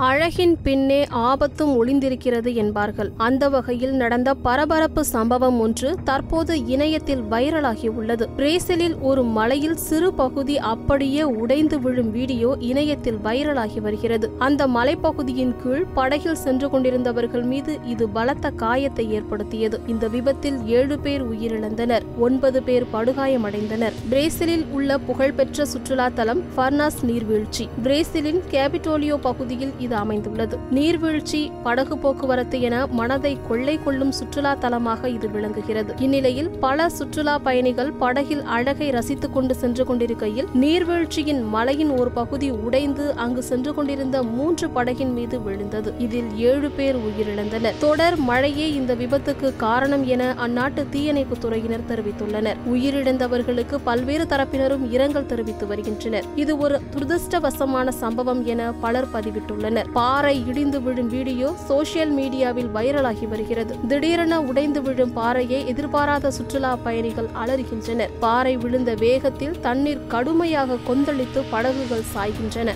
அழகின் பின்னே ஆபத்தும் ஒளிந்திருக்கிறது என்பார்கள். அந்த வகையில் நடந்த பரபரப்பு சம்பவம் ஒன்று தற்போது இணையத்தில் வைரலாகி உள்ளது. பிரேசிலில் ஒரு மலையில் சிறு பகுதி அப்படியே உடைந்து விழும் வீடியோ இணையத்தில் வைரலாகி வருகிறது. அந்த மலைப்பகுதியின் கீழ் படகில் சென்று கொண்டிருந்தவர்கள் மீது இது பலத்த காயத்தை ஏற்படுத்தியது. இந்த விபத்தில் ஏழு பேர் உயிரிழந்தனர். ஒன்பது பேர் படுகாயமடைந்தனர். பிரேசிலில் உள்ள புகழ்பெற்ற சுற்றுலா தலம் ஃபர்னாஸ் நீர்வீழ்ச்சி. பிரேசிலின் கேபிட்டோலியோ பகுதியில் இது அமைந்துள்ளது. நீர்வீழ்ச்சி படகு போக்குவரத்து என மனதை கொள்ளை கொள்ளும் சுற்றுலா தலமாக இது விளங்குகிறது. இந்நிலையில் பல சுற்றுலா பயணிகள் படகில் அழகை ரசித்துக் கொண்டு சென்று கொண்டிருக்கையில் நீர்வீழ்ச்சியின் மலையின் ஒரு பகுதி உடைந்து அங்கு சென்று கொண்டிருந்த மூன்று படகின் மீது விழுந்தது. இதில் ஏழு பேர் உயிரிழந்தனர். தொடர் மழையே இந்த விபத்துக்கு காரணம் என அந்நாட்டு தீயணைப்பு துறையினர் தெரிவித்துள்ளனர். உயிரிழந்தவர்களுக்கு பல்வேறு தரப்பினரும் இரங்கல் தெரிவித்து வருகின்றனர். இது ஒரு துரதிருஷ்டவசமான சம்பவம் என பலர் பதிவிட்டுள்ளனர். உள்ளனர் பாறை இடிந்து விழும் வீடியோ சோசியல் மீடியாவில் வைரலாகி வருகிறது. திடீரென உடைந்து விழும் பாறையை எதிர்பாராத சுற்றுலா பயணிகள் அலறுகின்றனர். பாறை விழுந்த வேகத்தில் தண்ணீர் கடுமையாக கொந்தளித்து படகுகள் சாய்கின்றன.